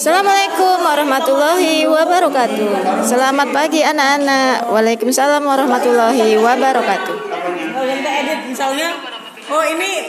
Assalamualaikum warahmatullahi wabarakatuh. Selamat pagi anak-anak. Waalaikumsalam warahmatullahi wabarakatuh. Misalnya, oh ini